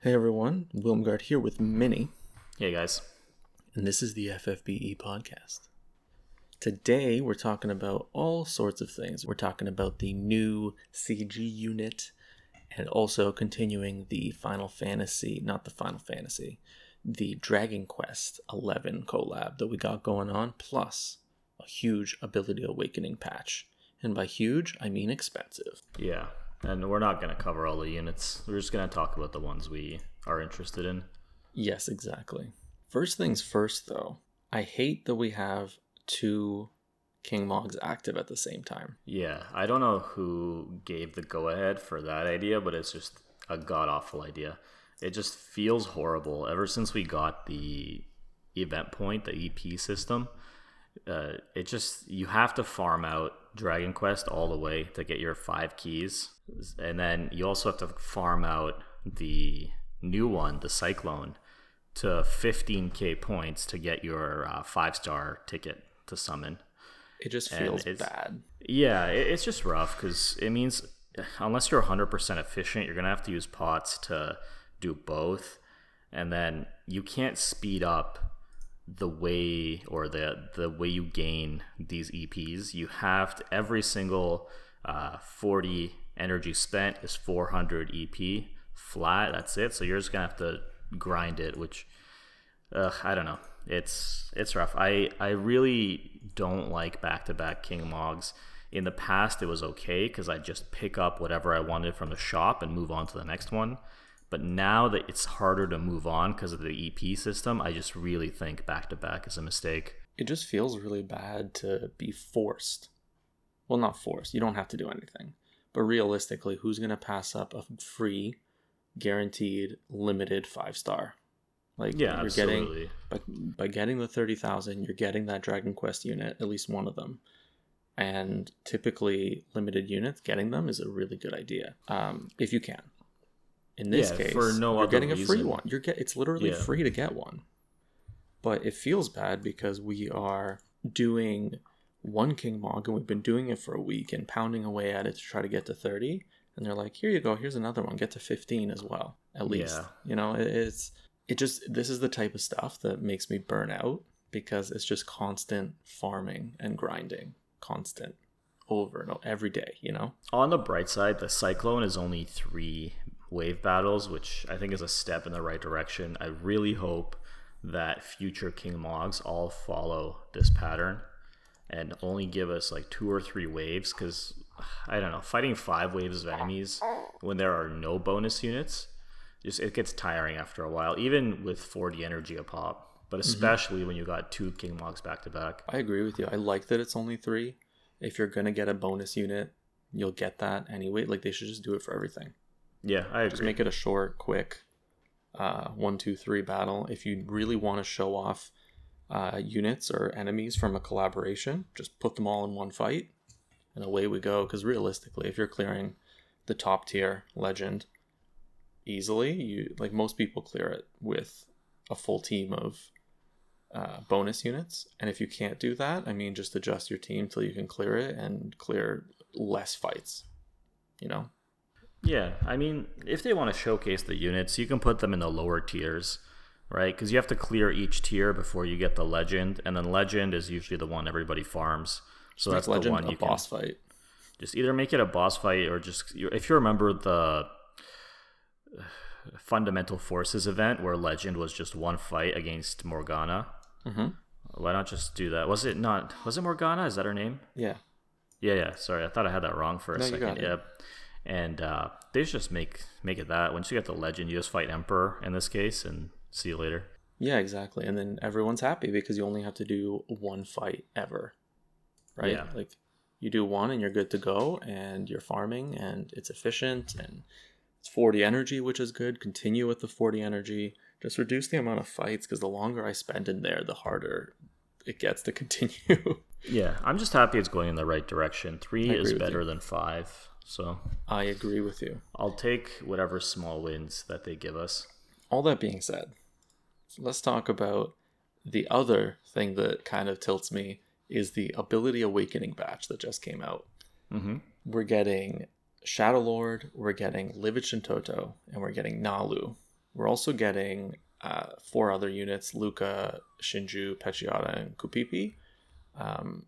Hey everyone, Wilmgard here with Minnie, Hey guys. and this is the FFBE podcast. Today we're talking about all sorts of things. We're talking about the new CG unit and also continuing the Final Fantasy, not the Final Fantasy, the Dragon Quest 11 collab that we got going on, plus a huge Ability Awakening patch. And by huge, I mean expensive. Yeah. And we're not going to cover all the units. We're just going to talk about the ones we are interested in. Yes, exactly. First things first, though, I hate that we have two King Mogs active at the same time. Yeah. I don't know who gave the go ahead for that idea, but it's just a god awful idea. It just feels horrible. Ever since we got the event point, the EP system, uh, it just, you have to farm out Dragon Quest all the way to get your five keys. And then you also have to farm out the new one, the Cyclone, to 15k points to get your uh, five star ticket to summon. It just feels bad. Yeah, it, it's just rough because it means unless you're 100% efficient, you're going to have to use pots to do both. And then you can't speed up the way or the the way you gain these EPs. You have to every single uh, 40 energy spent is 400 EP flat. That's it. So you're just gonna have to grind it, which Ugh, I don't know. It's it's rough. I I really don't like back to back King Mogs. In the past, it was okay because I just pick up whatever I wanted from the shop and move on to the next one. But now that it's harder to move on because of the EP system, I just really think back to back is a mistake. It just feels really bad to be forced. Well, not forced. You don't have to do anything. But realistically, who's going to pass up a free, guaranteed, limited five star? Like, Yeah, you're getting absolutely. by, by getting the 30,000, you're getting that Dragon Quest unit, at least one of them. And typically, limited units, getting them is a really good idea um, if you can. In this Yeah, case, for no you're getting a free one. You're get it's literally Yeah. free to get one. But it feels bad because we are doing one King Mog and we've been doing it for a week and pounding away at it to try to get to 30. And they're like, here you go, here's another one, get to 15 as well, at least. Yeah. You know, it, it's it just this is the type of stuff that makes me burn out because it's just constant farming and grinding constant over and over every day you know On the bright side, the Cyclone is only three wave battles, which I think is a step in the right direction. I really hope that future King Mogs all follow this pattern and only give us like two or three waves because I don't know, fighting five waves of enemies when there are no bonus units, just it gets tiring after a while, even with 40 energy a pop, but mm-hmm. especially when you got two King Mogs back to back. i agree with you i like that it's only three if you're gonna get a bonus unit you'll get that anyway like they should just do it for everything Yeah, I agree. just make it a short quick uh, one two three battle. If you really want to show off uh, units or enemies from a collaboration just put them all in one fight and away we go. Because realistically if you're clearing the top tier legend easily you like most people clear it with a full team of uh, bonus units. And if you can't do that i mean just adjust your team till you can clear it and clear less fights you know Yeah, I mean, if they want to showcase the units, you can put them in the lower tiers, right? Because you have to clear each tier before you get the legend, and then legend is usually the one everybody farms. So that's legend the one a you boss fight can just either make it a boss fight or just if you remember the fundamental forces event where legend was just one fight against Morgana. Mhm. Why not just do that? Was it not? Was it Morgana? Is that her name? yeah Yeah, yeah. Sorry, I thought I had that wrong for a No, you second. got it. And uh, they just make make it that. Once you get the legend, you just fight Emperor in this case, and see you later. Yeah, exactly. And then everyone's happy because you only have to do one fight ever. Right? Yeah. Like you do one and you're good to go and you're farming and it's efficient and it's 40 energy, which is good. Continue with the 40 energy. Just reduce the amount of fights because the longer I spend in there, the harder it gets to continue. Yeah, I'm just happy it's going in the right direction. Three is better you. than five, so I agree with you. I'll take whatever small wins that they give us. All that being said, let's talk about the other thing that kind of tilts me is the Ability Awakening batch that just came out. Mm-hmm. We're getting Shadow Lord, we're getting Livid Shantoto, and we're getting Nalu, We're also getting uh, four other units: Luca, Shinju, Pechiata, and Kupipi. Um,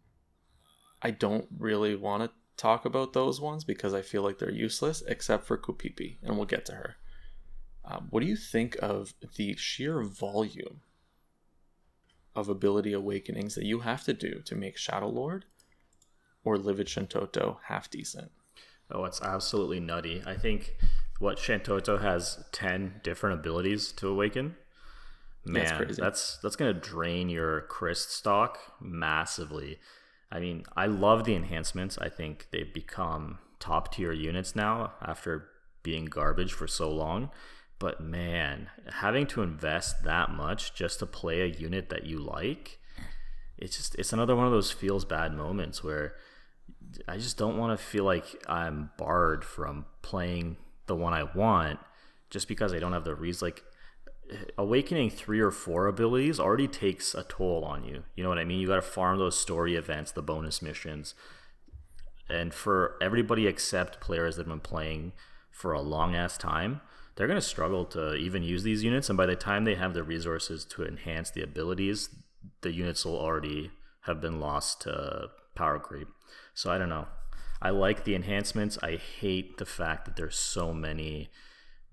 I don't really want to talk about those ones because I feel like they're useless, except for Kupipi, and we'll get to her. Um, what do you think of the sheer volume of ability awakenings that you have to do to make Shadow Lord or Livid Shantoto half decent? Oh, it's absolutely nutty. I think what Shantoto has ten different abilities to awaken. Man, that's that's, that's gonna drain your Cryst stock massively. I mean, I love the enhancements. I think they've become top tier units now after being garbage for so long. But man, having to invest that much just to play a unit that you like, it's just it's another one of those feels bad moments where I just don't want to feel like I'm barred from playing the one I want just because I don't have the reason. Like awakening three or four abilities already takes a toll on you. You know what I mean? You got to farm those story events, the bonus missions, and for everybody except players that have been playing for a long ass time, they're going to struggle to even use these units. And by the time they have the resources to enhance the abilities, the units will already have been lost to power creep. So I don't know. I like the enhancements. I hate the fact that there's so many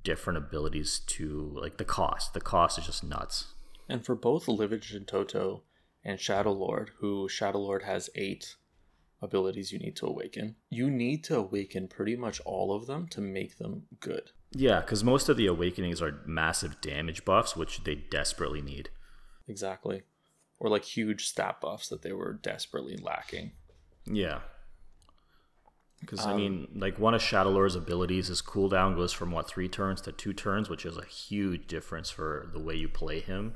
different abilities to like the cost. The cost is just nuts. And for both Livage and Toto and Shadow Lord, who Shadow Lord has eight abilities you need to awaken, you need to awaken pretty much all of them to make them good. Yeah, because most of the awakenings are massive damage buffs, which they desperately need. Exactly. Or like huge stat buffs that they were desperately lacking. Yeah. Because um, I mean, like one of Shadow Lord's abilities, his cooldown goes from what three turns to two turns, which is a huge difference for the way you play him.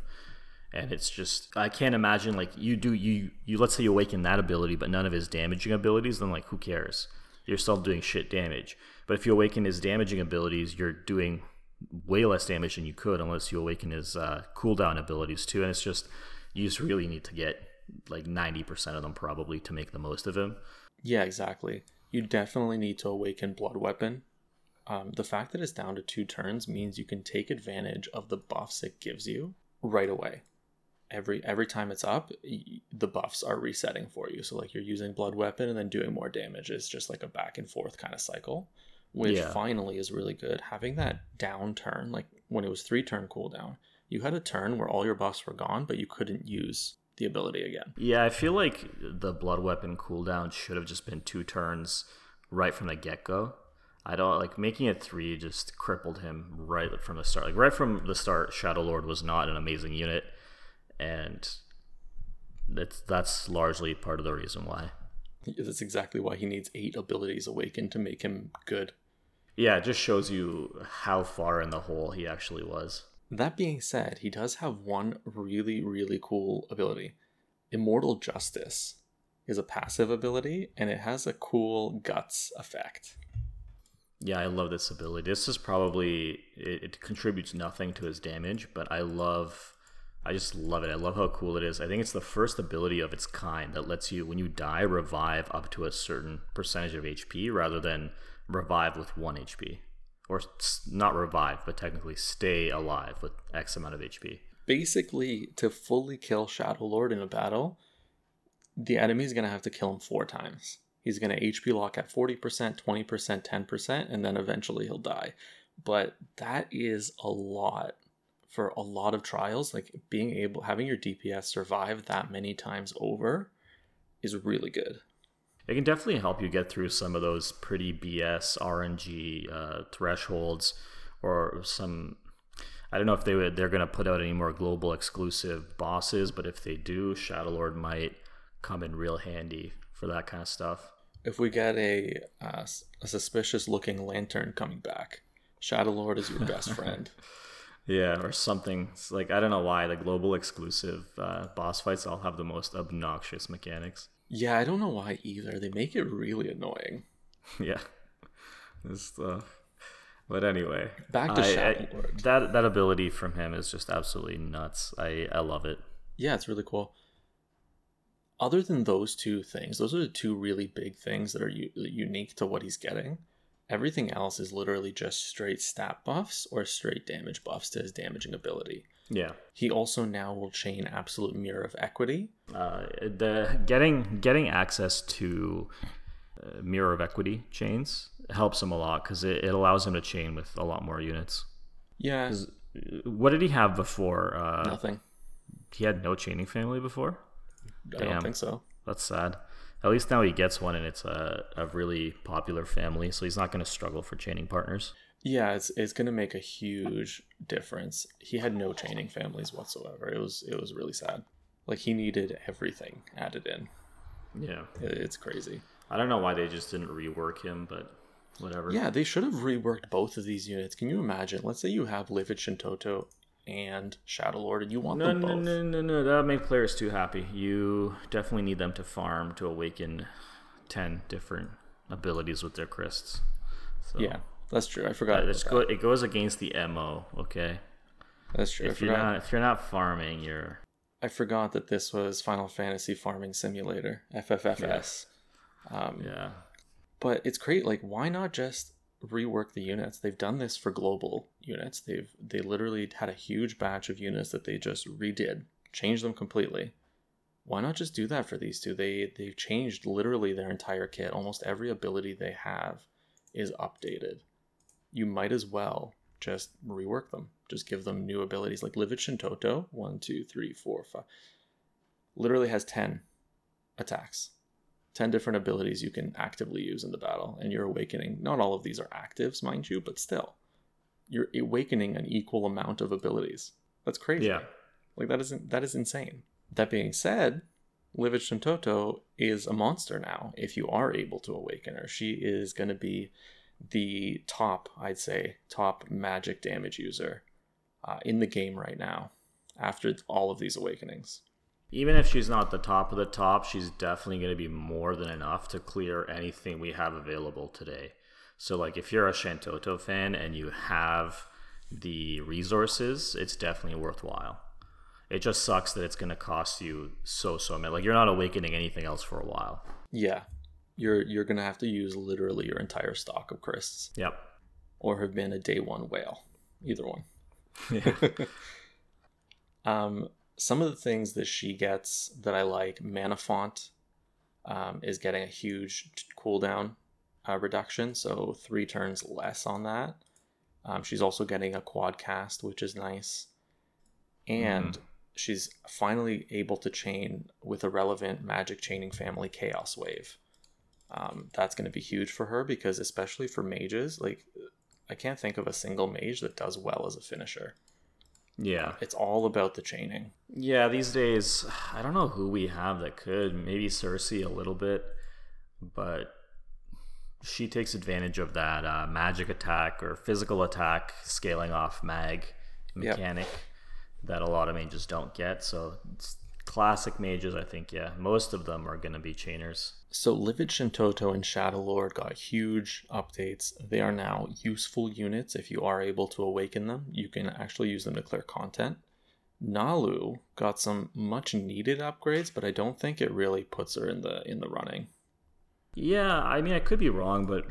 And it's just I can't imagine like you do you you let's say you awaken that ability, but none of his damaging abilities, then like who cares? You're still doing shit damage. But if you awaken his damaging abilities, you're doing way less damage than you could unless you awaken his uh, cooldown abilities too. And it's just you just really need to get like ninety percent of them probably to make the most of him. Yeah, exactly you definitely need to awaken Blood Weapon. Um, the fact that it's down to two turns means you can take advantage of the buffs it gives you right away. Every every time it's up, the buffs are resetting for you. So like you're using Blood Weapon and then doing more damage. It's just like a back and forth kind of cycle, which yeah. finally is really good. Having that down turn, like when it was three turn cooldown, you had a turn where all your buffs were gone, but you couldn't use the ability again. Yeah, I feel like the blood weapon cooldown should have just been two turns right from the get go. I don't like making it three just crippled him right from the start. Like right from the start, Shadow Lord was not an amazing unit, and that's that's largely part of the reason why. That's exactly why he needs eight abilities awakened to make him good. Yeah, it just shows you how far in the hole he actually was. That being said, he does have one really, really cool ability. Immortal Justice is a passive ability and it has a cool guts effect. Yeah, I love this ability. This is probably it, it, contributes nothing to his damage, but I love I just love it. I love how cool it is. I think it's the first ability of its kind that lets you when you die revive up to a certain percentage of HP rather than revive with 1 HP or not revive, but technically stay alive with X amount of HP. Basically, to fully kill Shadow Lord in a battle, the enemy is going to have to kill him four times. He's going to HP lock at 40%, 20%, 10%, and then eventually he'll die. But that is a lot for a lot of trials. Like being able, having your DPS survive that many times over is really good it can definitely help you get through some of those pretty BS RNG uh, thresholds or some. I don't know if they would, they're going to put out any more global exclusive bosses, but if they do, Shadowlord might come in real handy for that kind of stuff. If we get a uh, a suspicious looking lantern coming back, Shadowlord is your best friend. Yeah, or something it's like I don't know why the global exclusive uh, boss fights all have the most obnoxious mechanics. Yeah, I don't know why either. They make it really annoying. yeah. This stuff. But anyway, back to I, I, that that ability from him is just absolutely nuts. I I love it. Yeah, it's really cool. Other than those two things, those are the two really big things that are u- unique to what he's getting. Everything else is literally just straight stat buffs or straight damage buffs to his damaging ability. Yeah. He also now will chain absolute mirror of equity. Uh, the getting getting access to uh, mirror of equity chains helps him a lot because it, it allows him to chain with a lot more units. Yeah, What did he have before? Uh, nothing. he had no chaining family before. I Damn. don't think so. That's sad. At least now he gets one, and it's a, a really popular family, so he's not going to struggle for chaining partners. Yeah, it's it's gonna make a huge difference. He had no chaining families whatsoever. It was it was really sad. Like he needed everything added in. Yeah. It- It's crazy. I don't know why they just didn't rework him, but whatever. Yeah, they should have reworked both of these units. Can you imagine? Let's say you have Livid Toto and Shadow Lord, and you want No, them no, both. no, no, no. That would make players too happy. You definitely need them to farm to awaken 10 different abilities with their Crysts. So, Yeah, that's true. I forgot. uh, it's go, it goes against the MO, okay? That's true. If you're not if you're not farming, you're I forgot that this was Final Fantasy Farming Simulator (FFFS). Um, yeah. but it's great like why not just rework the units they've done this for global units they've they literally had a huge batch of units that they just redid changed them completely why not just do that for these two they they've changed literally their entire kit almost every ability they have is updated you might as well just rework them. Just give them new abilities like livid shantoto. One two three four five. Literally has 10 attacks. 10 different abilities you can actively use in the battle and you're awakening. Not all of these are actives mind you but still. You're awakening an equal amount of abilities. That's crazy. Yeah. like that isn't that is insane. That being said livid shantoto is a monster now if you are able to awaken her. She is going to be the top i'd say top magic damage user uh, in the game right now after all of these awakenings Even if she's not the top of the top, she's definitely going to be more than enough to clear anything we have available today. So, like, if you're a Shantoto fan and you have the resources, it's definitely worthwhile. It just sucks that it's going to cost you so so much. Like, you're not awakening anything else for a while. yeah you're you're going to have to use literally your entire stock of crysts Yep. or have been a day one whale. Either one. Yeah. Um, some of the things that she gets that I like, Mana Font um, is getting a huge cooldown uh, reduction, so three turns less on that. Um, she's also getting a quad cast, which is nice. And she's finally able to chain with a relevant magic chaining family Chaos Wave. Um, that's going to be huge for her because, especially for mages, like I can't think of a single mage that does well as a finisher. yeah. It's all about the chaining. Yeah, these days, I don't know who we have that could. Maybe Cersei a little bit, but she takes advantage of that uh, magic attack or physical attack scaling off mag Yep. mechanic that a lot of mages don't get. So, it's classic mages, I think, yeah, most of them are going to be chainers. So Livid Shantoto and Shadow Lord got huge updates. They are now useful units. If you are able to awaken them, you can actually use them to clear content. Nalu got some much needed upgrades, but I don't think it really puts her in the in the running. Yeah, I mean, I could be wrong, but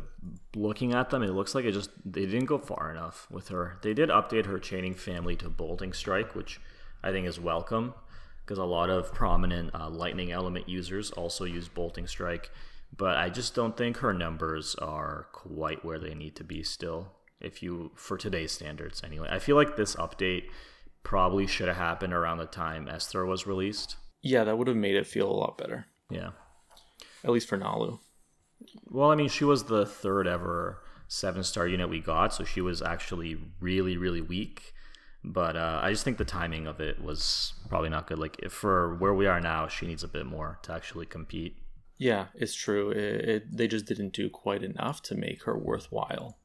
looking at them, it looks like it just they didn't go far enough with her. They did update her chaining family to bolting strike, which I think is welcome because a lot of prominent uh, lightning element users also use bolting strike. But I just don't think her numbers are quite where they need to be still. If you for today's standards, anyway, I feel like this update probably should have happened around the time Esther was released. Yeah, that would have made it feel a lot better, Yeah. at least for Nalu. Well, I mean, she was the third ever seven star unit we got, so she was actually really, really weak. But uh, I just think the timing of it was probably not good. Like, if for where we are now, she needs a bit more to actually compete. Yeah, it's true. It, it, they just didn't do quite enough to make her worthwhile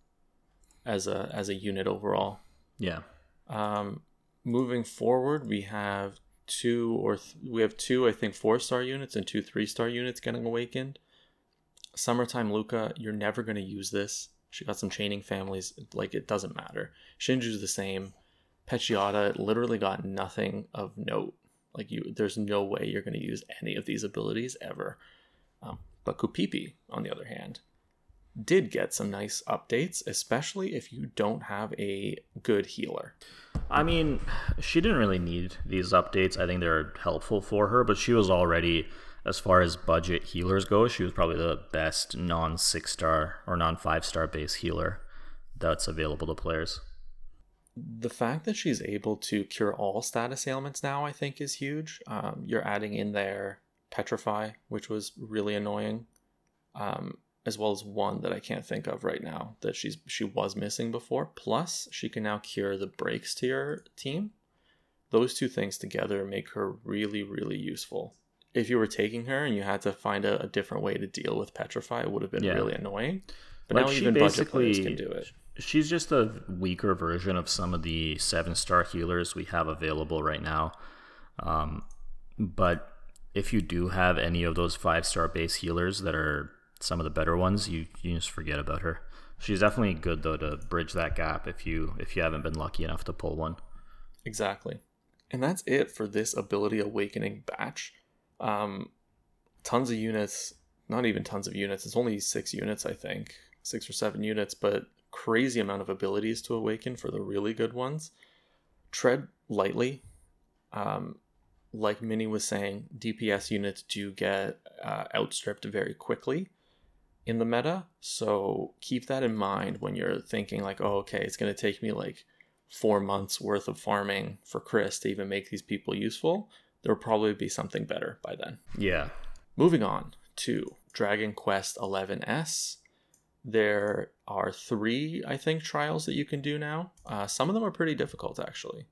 as a as a unit overall. Yeah. Um, moving forward, we have two or th- we have two, I think, four star units and two three star units getting awakened. Summertime Luca, you're never going to use this. She got some chaining families, like it doesn't matter. Shinju's the same. Pechiata literally got nothing of note. Like you, there's no way you're going to use any of these abilities ever. Um, but Kupipi, on the other hand, did get some nice updates, especially if you don't have a good healer. I mean, she didn't really need these updates. I think they're helpful for her, but she was already, as far as budget healers go, she was probably the best non six star or non five star base healer that's available to players. The fact that she's able to cure all status ailments now, I think, is huge. Um, you're adding in there Petrify, which was really annoying. Um, as well as one that I can't think of right now that she's she was missing before. Plus, she can now cure the breaks to your team. Those two things together make her really, really useful. If you were taking her and you had to find a, a different way to deal with Petrify, it would have been yeah. really annoying. But like now even budget players can do it. She's just a weaker version of some of the seven star healers we have available right now. Um, but if you do have any of those five star base healers that are some of the better ones, you you just forget about her. She's definitely good though to bridge that gap if you if you haven't been lucky enough to pull one. Exactly, and that's it for this ability awakening batch. Um, tons of units, not even tons of units. It's only six units, I think, six or seven units, but crazy amount of abilities to awaken for the really good ones. Tread lightly. Um, like Minnie was saying, DPS units do get uh, outstripped very quickly in the meta. So keep that in mind when you're thinking like, oh, okay, it's going to take me like four months worth of farming for cryst to even make these people useful. There will probably be something better by then. Yeah. Moving on to Dragon Quest 11S. There are three, I think, trials that you can do now. Uh, some of them are pretty difficult, actually.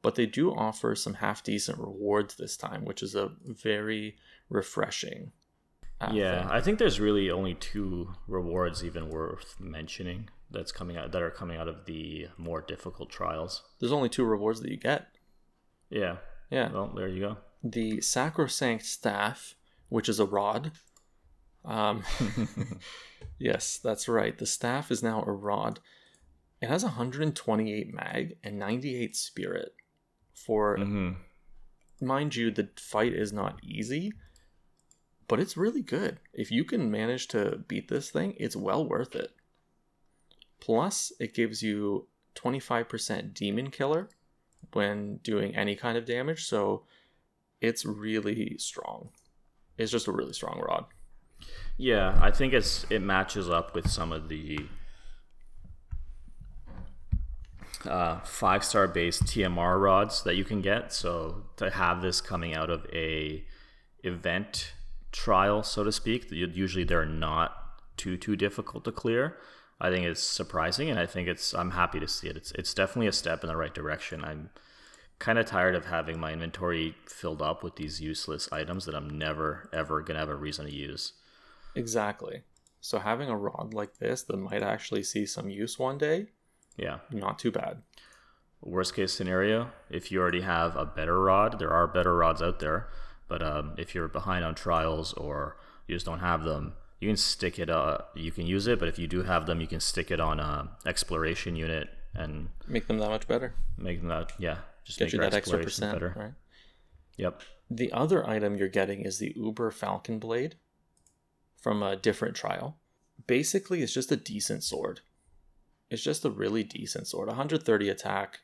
But they do offer some half decent rewards this time, which is a very refreshing yeah, thing. I think there's really only two rewards even worth mentioning that's coming out that are coming out of the more difficult trials. There's only two rewards that you get. Yeah. Yeah. Well, there you go. The sacrosanct staff, which is a rod. Um, yes, that's right. The staff is now a rod. It has 128 mag and 98 spirit. For mm-hmm. mind you, the fight is not easy but it's really good. If you can manage to beat this thing, it's well worth it. Plus, it gives you 25% demon killer when doing any kind of damage, so it's really strong. It's just a really strong rod. Yeah, I think it's it matches up with some of the uh, five star based TMR rods that you can get. So to have this coming out of a event trial, so to speak. Usually they're not too too difficult to clear. I think it's surprising, and I think it's I'm happy to see it. It's it's definitely a step in the right direction. I'm kind of tired of having my inventory filled up with these useless items that I'm never ever gonna have a reason to use. Exactly. So having a rod like this that might actually see some use one day, yeah, not too bad. Worst case scenario, if you already have a better rod, there are better rods out there but um, if you're behind on trials or you just don't have them, you can stick it. Uh, you can use it, but if you do have them, you can stick it on a exploration unit and make them that much better. Make them that yeah, just get you that extra percent better. Right. Yep. The other item you're getting is the Uber Falcon Blade from a different trial. Basically, it's just a decent sword. It's just a really decent sword. 130 attack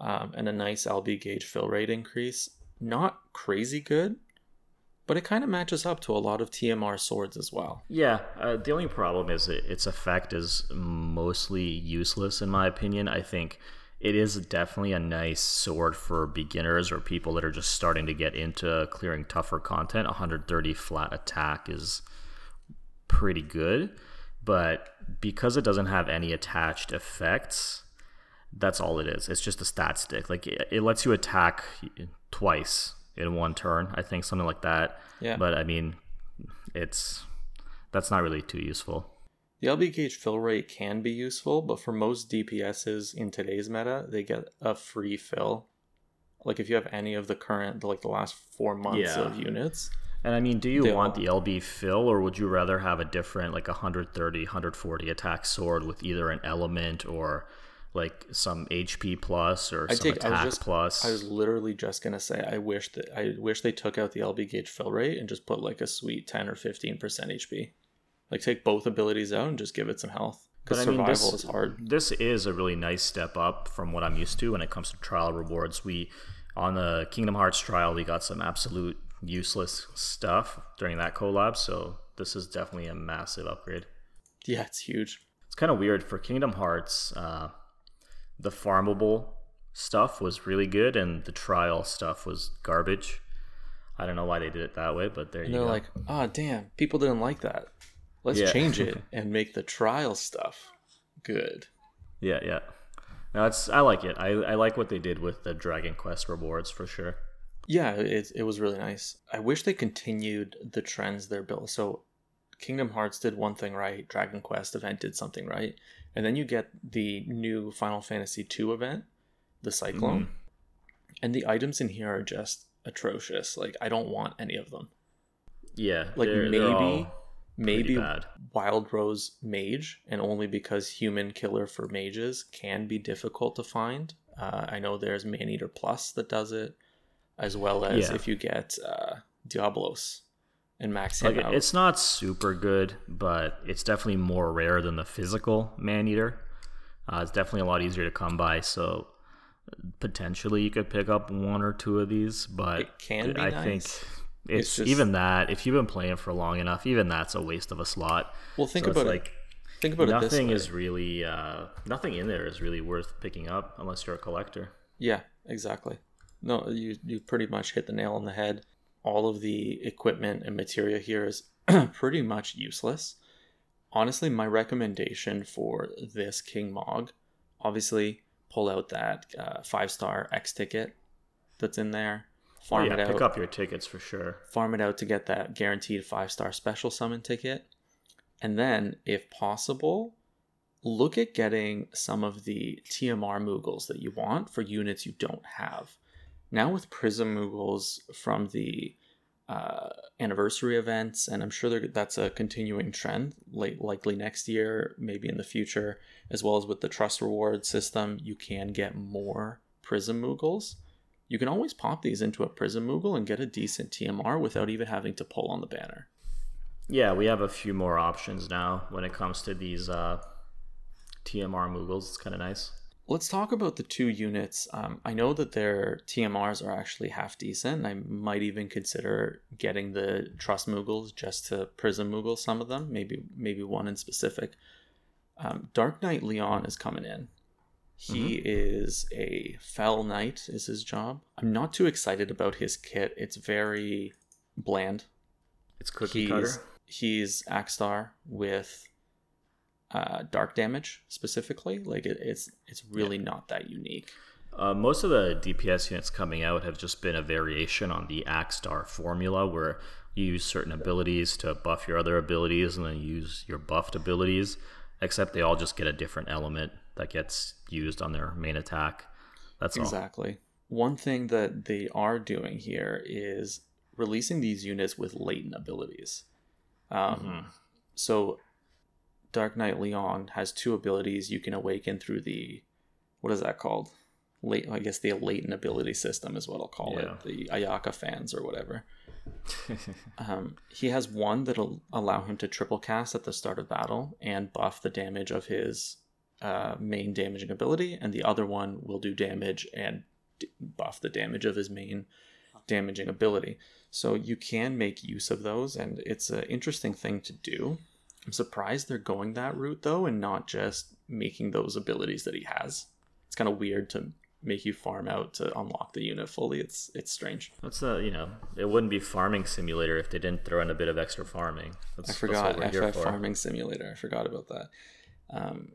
um, and a nice LB gauge fill rate increase not crazy good, but it kind of matches up to a lot of TMR swords as well. Yeah, uh, the only problem is it, its effect is mostly useless in my opinion. I think it is definitely a nice sword for beginners or people that are just starting to get into clearing tougher content. 130 flat attack is pretty good, but because it doesn't have any attached effects, that's all it is. It's just a stat stick. Like it, it lets you attack twice in one turn. I think something like that. Yeah. But I mean, it's that's not really too useful. The LB gauge fill rate can be useful, but for most DPSs in today's meta, they get a free fill. Like if you have any of the current, like the last four months yeah. of units. And I mean, do you want the LB fill, or would you rather have a different, like 130, 140 attack sword with either an element or like some HP plus or I some attack I just, plus. I was literally just gonna say I wish that I wish they took out the LB gauge fill rate and just put like a sweet ten or fifteen percent HP Like take both abilities out and just give it some health. Because I mean, survival this- is hard. This is a really nice step up from what I'm used to when it comes to trial rewards. We on the Kingdom Hearts trial, we got some absolute useless stuff during that collab, so this is definitely a massive upgrade. Yeah, it's huge. It's kind of weird for Kingdom Hearts. Uh, the farmable stuff was really good, and the trial stuff was garbage. I don't know why they did it that way, but there And you they're go. like, oh damn, people didn't like that. Let's Yeah. change it and make the trial stuff good. yeah, yeah. No, it's I like it. I, I like what they did with the Dragon Quest rewards for sure. Yeah, it, it was really nice. I wish they continued the trends they're built. So, Kingdom Hearts did one thing right, Dragon Quest event did something right, and then you get the new Final Fantasy II event, the Cyclone, and the items in here are just atrocious. Like, I don't want any of them. Yeah, Like, they're- they're maybe- all Maybe bad. Wild Rose Mage, and only because Human Killer for mages can be difficult to find. Uh, I know there's Maneater Plus that does it, as well as Yeah. if you get uh, Diablos and max like out. it's not super good, but it's definitely more rare than the physical man eater. Uh, it's definitely a lot easier to come by, so potentially you could pick up one or two of these. But It can be I nice. think It's it's, just- even that. If you've been playing for long enough, even that's a waste of a slot. Well, think So about it. like Think about it this nothing is really uh, nothing in there is really worth picking up unless you're a collector. Yeah, exactly. No, you you pretty much hit the nail on the head. All of the equipment and material here is pretty much useless. Honestly, my recommendation for this King Mog, obviously, pull out that uh, five star X ticket that's in there. Farm yeah, it out. pick up your tickets for sure. Farm it out to get that guaranteed five star special summon ticket. And then, if possible, look at getting some of the TMR Moogles that you want for units you don't have. Now, with Prism Moogles from the uh, anniversary events, and I'm sure that's a continuing trend, late, likely next year, maybe in the future, as well as with the Trust Reward system, you can get more Prism Moogles. You can always pop these into a Prism Moogle and get a decent TMR without even having to pull on the banner. Yeah, we have a few more options now when it comes to these uh, TMR Moogles. It's kind of nice. Let's talk about the two units. Um, I know that their TMRs are actually half decent. I might even consider getting the Trust Moogles just to Prism Moogle some of them, maybe maybe one in specific. Um, Dark Knight Leon is coming in. He is a Fell Knight, is his job. I'm not too excited about his kit. It's very bland. It's cookie he's, cutter. He's Axstar with uh, dark damage specifically. Like it, it's it's really not that unique. Uh, most of the DPS units coming out have just been a variation on the Axstar formula, where you use certain abilities to buff your other abilities, and then use your buffed abilities. Except they all just get a different element that gets used on their main attack. That's all. Exactly. One thing that they are doing here is releasing these units with latent abilities. Um, Mhm. So, Dark Knight Leon has two abilities you can awaken through the what is that called? Late, I guess the latent ability system is what I'll call Yeah. it. The Ayaka fans or whatever. Um, he has one that'll allow him to triple cast at the start of battle and buff the damage of his uh, main damaging ability, and the other one will do damage and d- buff the damage of his main damaging ability. So you can make use of those, and it's an interesting thing to do. I'm surprised they're going that route though, and not just making those abilities that he has. It's kind of weird to make you farm out to unlock the unit fully. It's it's strange. That's a you know, it wouldn't be farming simulator if they didn't throw in a bit of extra farming. That's, I that's forgot we're FF for. Farming Simulator. I forgot about that. Um,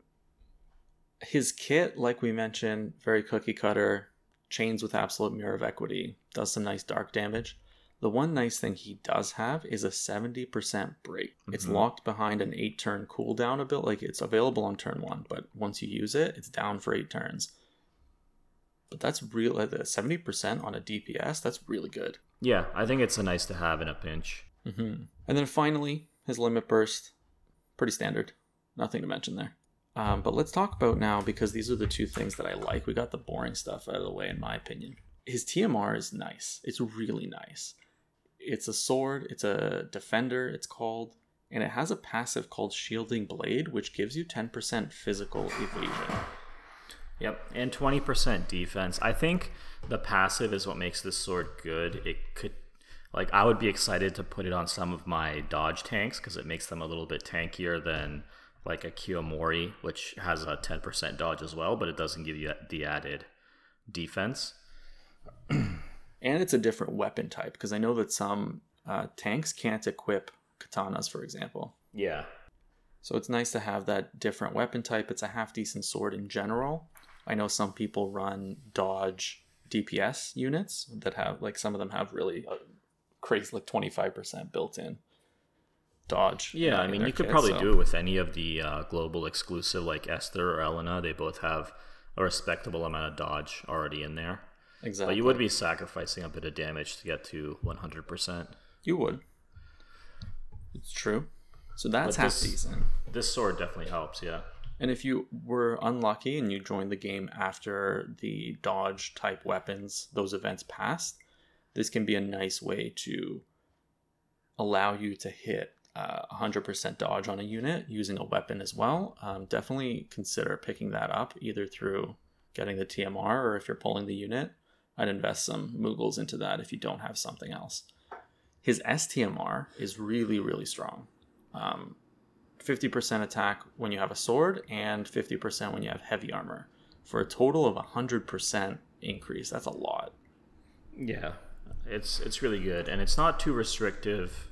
his kit, like we mentioned, very cookie cutter, chains with absolute mirror of equity, does some nice dark damage. The one nice thing he does have is a 70% break. It's Mhm. locked behind an 8 turn cooldown a bit. Like it's available on turn 1, but once you use it, it's down for 8 turns. But that's real, the 70% on a DPS, that's really good. Yeah, I think it's a nice to have in a pinch. hmm And then finally, his limit burst, pretty standard. Nothing to mention there. Um, but let's talk about now because these are the two things that I like. We got the boring stuff out of the way, in my opinion. His TMR is nice. It's really nice. It's a sword. It's a defender. It's called. and it has a passive called Shielding Blade, which gives you 10% physical evasion. Yep, and 20% defense. I think the passive is what makes this sword good. It could, like, I would be excited to put it on some of my dodge tanks because it makes them a little bit tankier than, like, a Kiyomori, which has a 10% dodge as well, but it doesn't give you the added defense. and it's a different weapon type because I know that some uh, tanks can't equip katanas, for example. Yeah. So it's nice to have that different weapon type. It's a half decent sword in general. I know some people run dodge DPS units that have like some of them have really uh, crazy like 25% built in dodge. Yeah, I mean, you could kit, probably so- do it with any of the uh, global exclusive like Esther or Elena. They both have a respectable amount of dodge already in there. Exactly. But you would be sacrificing a bit of damage to get to 100%. You would. It's true. So that's But half this- decent. This sword definitely helps, yeah. And if you were unlucky and you joined the game after the dodge type weapons, those events passed, this can be a nice way to allow you to hit uh, 100% dodge on a unit using a weapon as well. Um, definitely consider picking that up either through getting the TMR or if you're pulling the unit. I'd invest some Moogles into that if you don't have something else. His STMR is really, really strong. Um, 50% attack when you have a sword and 50% when you have heavy armor for a total of 100% increase. That's a lot. Yeah, it's it's really good, and it's not too restrictive,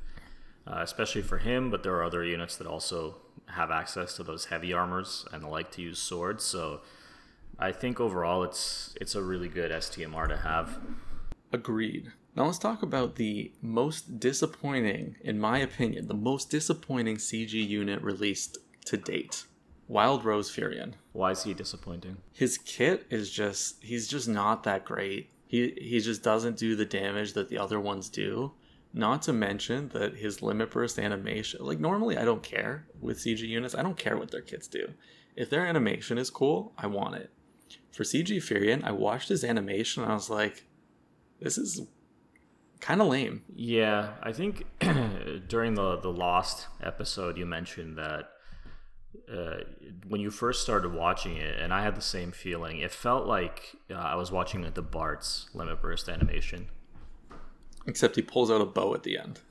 uh, especially for him. But there are other units that also have access to those heavy armors and like to use swords. So I think overall, it's it's a really good STMR to have. Agreed. Now let's talk about the most disappointing, in my opinion, the most disappointing CG unit released to date. Wild Rose Firion. Why is he disappointing? His kit is just he's just not that great. He he just doesn't do the damage that the other ones do. Not to mention that his limit burst animation, like normally I don't care with CG units. I don't care what their kits do. If their animation is cool, I want it. For CG Firion, I watched his animation and I was like, this is kind of lame. Yeah, I think during the the Lost episode, you mentioned that uh, when you first started watching it, and I had the same feeling. It felt like uh, I was watching the Bart's limit burst animation. Except he pulls out a bow at the end.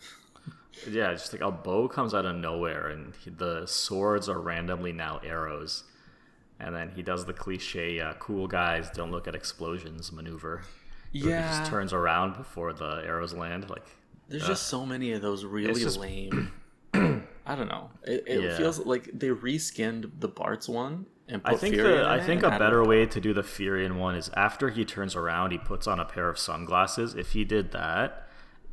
Yeah, just like a bow comes out of nowhere, and he, the swords are randomly now arrows. And then he does the cliche uh, "cool guys don't look at explosions" maneuver. Yeah, He just turns around before the arrows land. Like, There's just so many of those really just- lame. I don't know. It, it Yeah. feels like they reskinned the Bart's one and put I think Fury the I think a better way to do the Firion one is after he turns around, he puts on a pair of sunglasses. If he did that,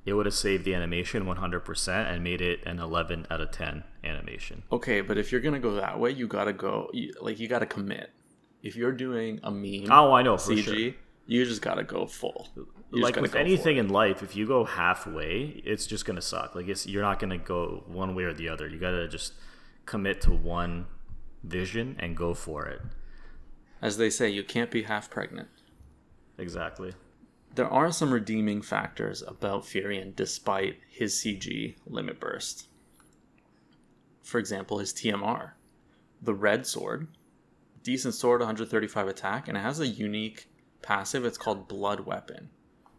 it would have saved the animation 100% and made it an 11 out of 10 animation. Okay, but if you're gonna go that way, you gotta go you, like you gotta commit. If you're doing a meme Oh, I know for CG, sure. you just gotta go full. You like with anything in life, if you go halfway, it's just gonna suck. Like it's you're not gonna go one way or the other. You gotta just commit to one vision and go for it. as they say, you can't be half pregnant. Exactly. There are some redeeming factors about Firion despite his CG limit burst. For example, his TMR. The red sword. Decent sword, 135 attack, and it has a unique passive. It's called Blood Weapon.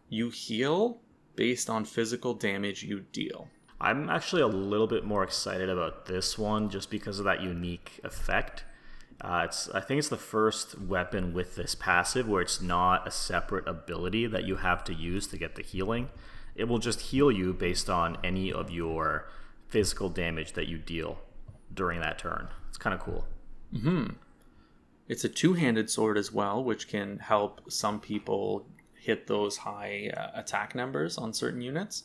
You heal based on physical damage you deal. I'm actually a little bit more excited about this one just because of that unique effect. Uh, it's I think it's the first weapon with this passive where it's not a separate ability that you have to use to get the healing. It will just heal you based on any of your physical damage that you deal during that turn. It's kind of cool. It's a two handed sword as well, which can help some people hit those high uh, attack numbers on certain units.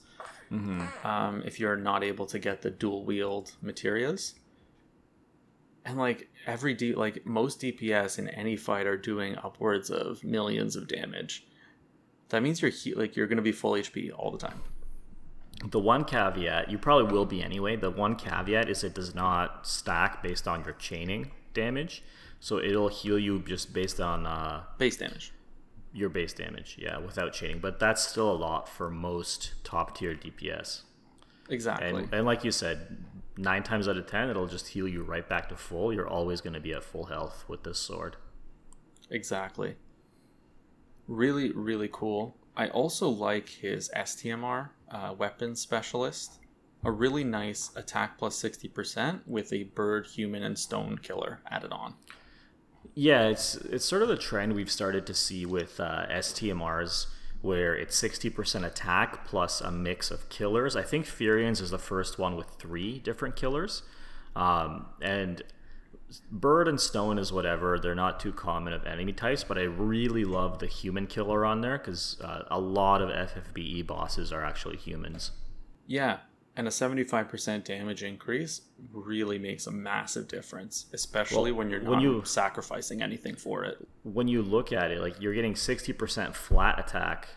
Um, if you're not able to get the dual wield materias. And like every D, like most DPS in any fight are doing upwards of millions of damage. That means you're he- like you're gonna be full HP all the time. The one caveat, you probably will be anyway. The one caveat is it does not stack based on your chaining damage, so it'll heal you just based on uh, Base damage. your base damage, yeah, without chaining. But that's still a lot for most top tier DPS. Exactly. And and like you said, nine times out of ten, it'll just heal you right back to full. You're always going to be at full health with this sword. Exactly. Really, really cool. I also like his STMR, uh, weapon specialist. A really nice attack plus 60% with a bird, human, and stone killer added on. Yeah, it's it's sort of the trend we've started to see with uh, STMRs, where it's 60% attack plus a mix of killers. I think Firion's is the first one with three different killers. Um, and bird and stone is whatever they're not too common of enemy types but i really love the human killer on there because uh, a lot of ffbe bosses are actually humans Yeah, and a 75% damage increase really makes a massive difference, especially Well, when you're not when you- sacrificing anything for it. when you look at it like you're getting 60% flat attack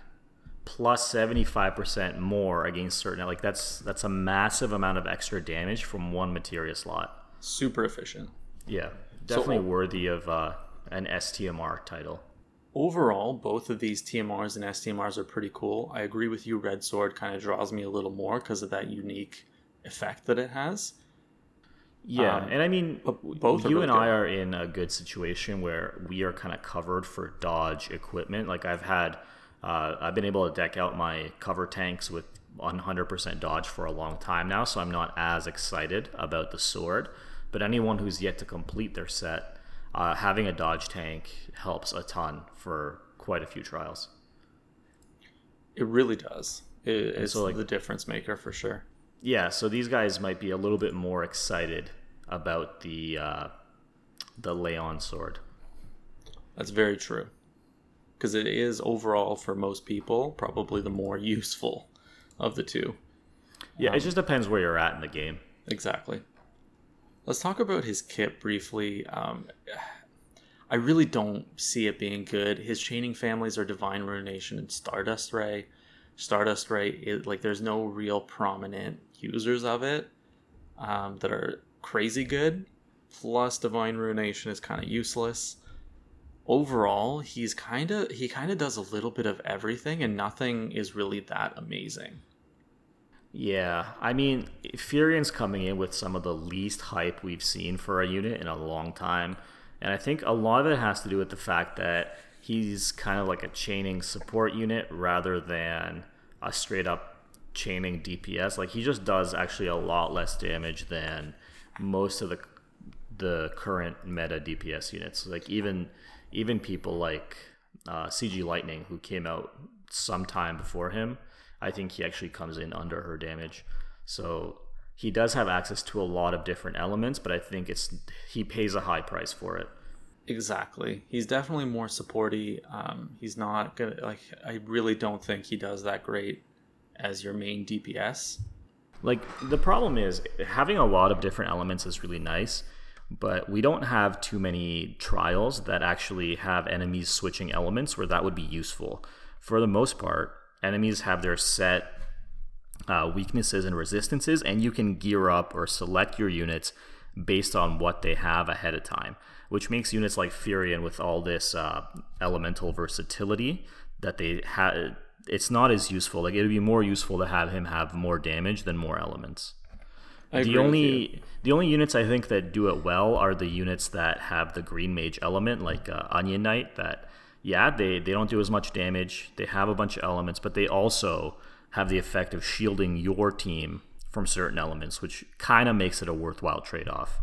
plus 75% more against certain like that's that's a massive amount of extra damage from one materia slot Super efficient. yeah definitely o- worthy of uh, an stmr title Overall, both of these TMRs and STMRs are pretty cool. I agree with you, Red Sword kind of draws me a little more because of that unique effect that it has. Yeah, Um, and I mean, both you really and I are in a good situation where we are kind of covered for dodge equipment. Like I've had, uh, I've been able to deck out my cover tanks with 100% dodge for a long time now, so I'm not as excited about the sword. But anyone who's yet to complete their set, uh, having a dodge tank helps a ton for quite a few trials. It really does. It, it's so, like- the difference maker for sure. Yeah, so these guys might be a little bit more excited about the uh, the Leon sword. That's very true. Because it is overall, for most people, probably the more useful of the two. Yeah, it just depends where you're at in the game. Exactly. Let's talk about his kit briefly. Um, I really don't see it being good. His chaining families are Divine Ruination and Stardust Ray. Stardust Ray, is, like, there's no real prominent users of it um, that are crazy good. Plus, Divine Ruination is kind of useless. Overall, he's kind of he kind of does a little bit of everything, and nothing is really that amazing. Yeah, I mean, Firion's coming in with some of the least hype we've seen for a unit in a long time. And I think a lot of it has to do with the fact that he's kind of like a chaining support unit rather than a straight up chaining DPS. Like he just does actually a lot less damage than most of the the current meta DPS units. Like even even people like uh, CG Lightning, who came out sometime before him, I think he actually comes in under her damage. So he does have access to a lot of different elements, but I think it's he pays a high price for it. Exactly. He's definitely more supporty. Um, he's not gonna like. I really don't think he does that great as your main DPS. Like the problem is having a lot of different elements is really nice, but we don't have too many trials that actually have enemies switching elements where that would be useful. For the most part, enemies have their set uh, weaknesses and resistances, and you can gear up or select your units based on what they have ahead of time, which makes units like Firion with all this uh, elemental versatility that they had. It's not as useful. Like it would be more useful to have him have more damage than more elements. I The only the only units I think that do it well are the units that have the green mage element, like uh, Onion Knight. That yeah, they they don't do as much damage. They have a bunch of elements, but they also have the effect of shielding your team from certain elements, which kind of makes it a worthwhile trade off.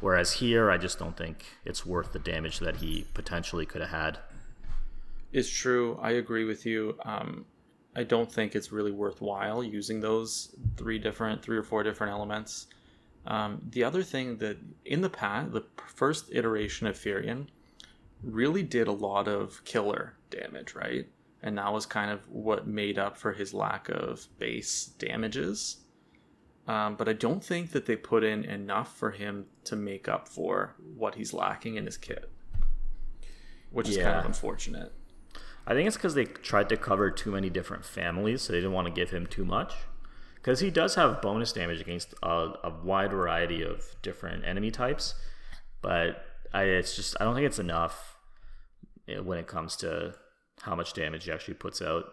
Whereas here, I just don't think it's worth the damage that he potentially could have had. It's true. I agree with you. Um, I don't think it's really worthwhile using those three different, three or four different elements. Um, the other thing that in the past, the first iteration of Firion really did a lot of killer damage, right? And that was kind of what made up for his lack of base damages. Um, but I don't think that they put in enough for him to make up for what he's lacking in his kit, which is kind of unfortunate. I think it's because they tried to cover too many different families, so they didn't want to give him too much. Because he does have bonus damage against a, a wide variety of different enemy types, but I, it's just I don't think it's enough when it comes to how much damage he actually puts out.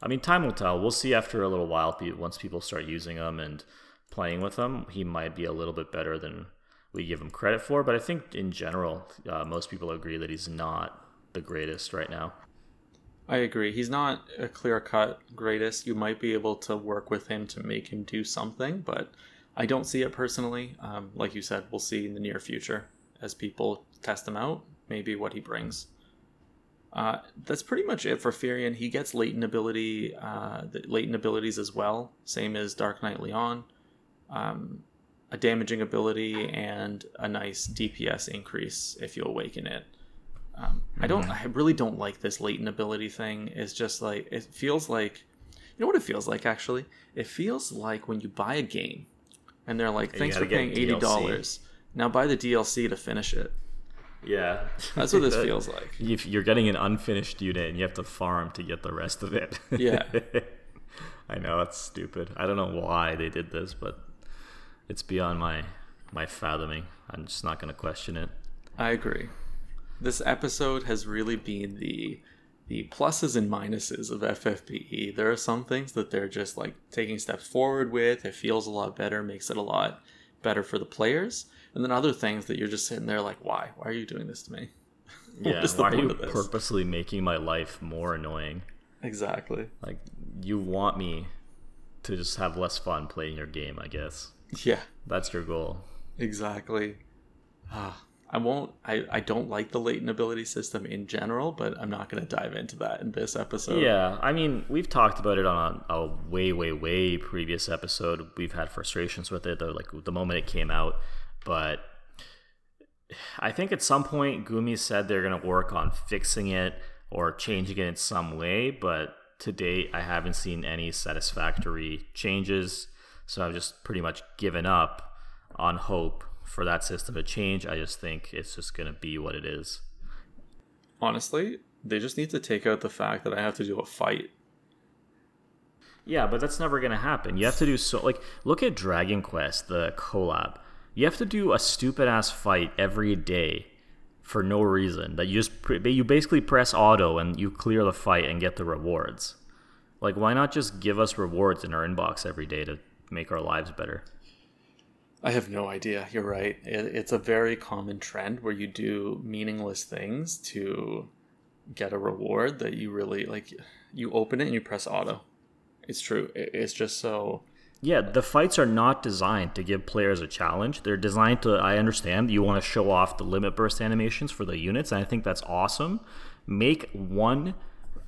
I mean, time will tell. We'll see after a little while once people start using them and playing with him, he might be a little bit better than we give him credit for. But I think in general, uh, most people agree that he's not the greatest right now. I agree. He's not a clear cut greatest. You might be able to work with him to make him do something, but I don't see it personally. Um, like you said, we'll see in the near future as people test him out, maybe what he brings. Uh, that's pretty much it for Firion. He gets latent ability, uh, the latent abilities as well, same as Dark Knight Leon. Um, a damaging ability and a nice DPS increase if you awaken it. Um, I don't. I really don't like this latent ability thing. It's just like it feels like. You know what it feels like actually? It feels like when you buy a game, and they're like, "Thanks for paying eighty dollars. Now buy the DLC to finish it." Yeah, That's what this That- feels like. If you're getting an unfinished unit and you have to farm to get the rest of it. Yeah. I know that's stupid. I don't know why they did this, but it's beyond my my fathoming. I'm just not going to question it. I agree. This episode has really been the the pluses and minuses of FFBE. There are some things that they're just like taking steps forward with. It feels a lot better, makes it a lot better for the players. And then other things that you're just sitting there like, why? Why are you doing this to me? Yeah, why are you purposely making my life more annoying? Exactly. Like you want me to just have less fun playing your game, I guess. Yeah, That's your goal. exactly. Ah, I won't. I, I don't like the latent ability system in general, but I'm not going to dive into that in this episode. Yeah, I mean, we've talked about it on a, a way, way, way previous episode. We've had frustrations with it, though, like the moment it came out. But I think at some point, Gumi said they're going to work on fixing it or changing it in some way. But to date, I haven't seen any satisfactory changes. So I've just pretty much given up on hope for that system to change. I just think it's just going to be what it is. Honestly, they just need to take out the fact that I have to do a fight. Yeah, but that's never gonna happen. You have to do so like look at Dragon Quest, the collab. You have to do a stupid ass fight every day for no reason. That you just pre- you basically press auto and you clear the fight and get the rewards. Like why not just give us rewards in our inbox every day to make our lives better? I have no idea. You're right. It's a very common trend where you do meaningless things to get a reward that you really like. You open it and you press auto. It's true. It's just so. Yeah, the fights are not designed to give players a challenge. They're designed to, I understand, you want to show off the limit burst animations for the units, and I think that's awesome. Make one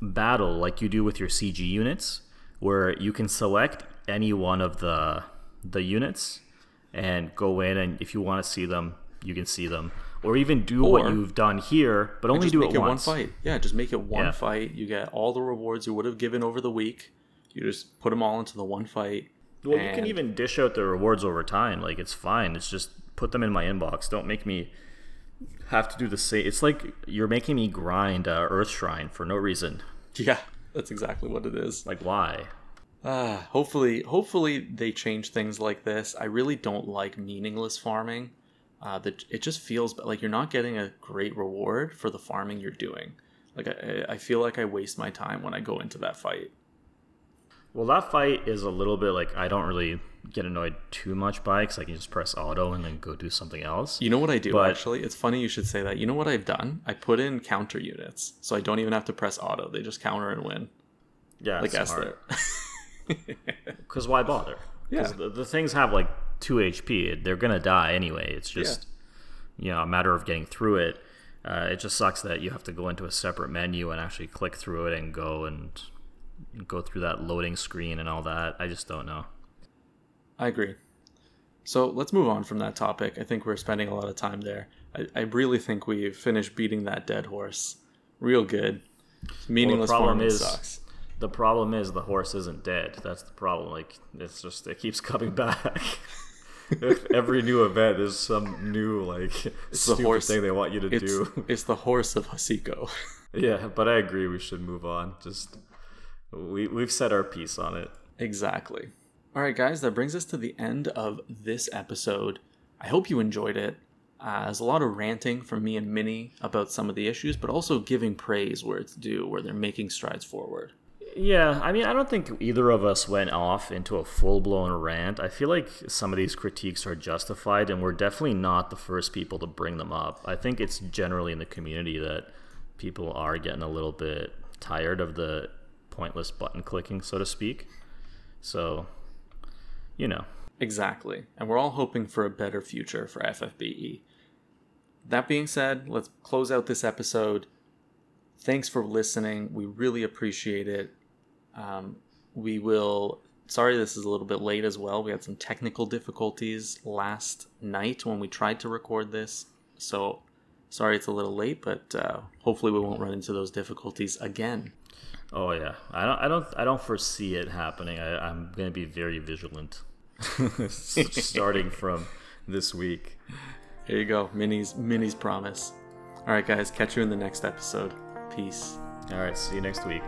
battle like you do with your CG units, where you can select any one of the the units and go in, and if you want to see them, you can see them. Or even do what you've done here, but only just do make it, it once. one fight. Yeah, just make it one Yeah. fight. You get all the rewards you would have given over the week. You just put them all into the one fight. Well, you can even dish out the rewards over time. Like it's fine. It's just put them in my inbox. Don't make me have to do the same. It's like you're making me grind uh, Earth Shrine for no reason. Yeah, that's exactly what it is. Like why? Ah, hopefully, hopefully they change things like this. I really don't like meaningless farming. Uh, that it just feels like you're not getting a great reward for the farming you're doing. Like I, I feel like I waste my time when I go into that fight. Well, that fight is a little bit like I don't really get annoyed too much by because I can just press auto and then go do something else. You know what I do But- actually? It's funny you should say that. You know what I've done? I put in counter units, so I don't even have to press auto. They just counter and win. Yeah, Like smart. Because why bother? Because Yeah. the, the things have like two HP. They're gonna die anyway. It's just you know a matter of getting through it. Uh, it just sucks that you have to go into a separate menu and actually click through it and go and go through that loading screen and all that. I just don't know. I agree. So let's move on from that topic. I think we're spending a lot of time there. I, I really think we've finished beating that dead horse. Real good. Meaningless problem is- sucks. The problem is the horse isn't dead. That's the problem. Like it's just it keeps coming back. Every new event, there's some new like the stupid horse. thing they want you to It's, do. it's the horse of Hasiko. yeah, but I agree. We should move on. Just we we've said our piece on it. exactly. All right, guys, that brings us to the end of this episode. I hope you enjoyed it. Uh, there's a lot of ranting from me and Minnie about some of the issues, but also giving praise where it's due, where they're making strides forward. Yeah, I mean, I don't think either of us went off into a full blown rant. I feel like some of these critiques are justified, and we're definitely not the first people to bring them up. I think it's generally in the community that people are getting a little bit tired of the pointless button clicking, so to speak. So, you know. Exactly. And we're all hoping for a better future for FFBE. That being said, let's close out this episode. Thanks for listening. We really appreciate it. Um, we will. Sorry, this is a little bit late as well. We had some technical difficulties last night when we tried to record this. So, sorry it's a little late, but uh, hopefully we won't run into those difficulties again. Oh yeah, I don't, I don't, I don't foresee it happening. I, I'm going to be very vigilant, starting from this week. Here you go, Minnie's Minnie's promise. All right, guys, catch you in the next episode. Peace. All right, see you next week.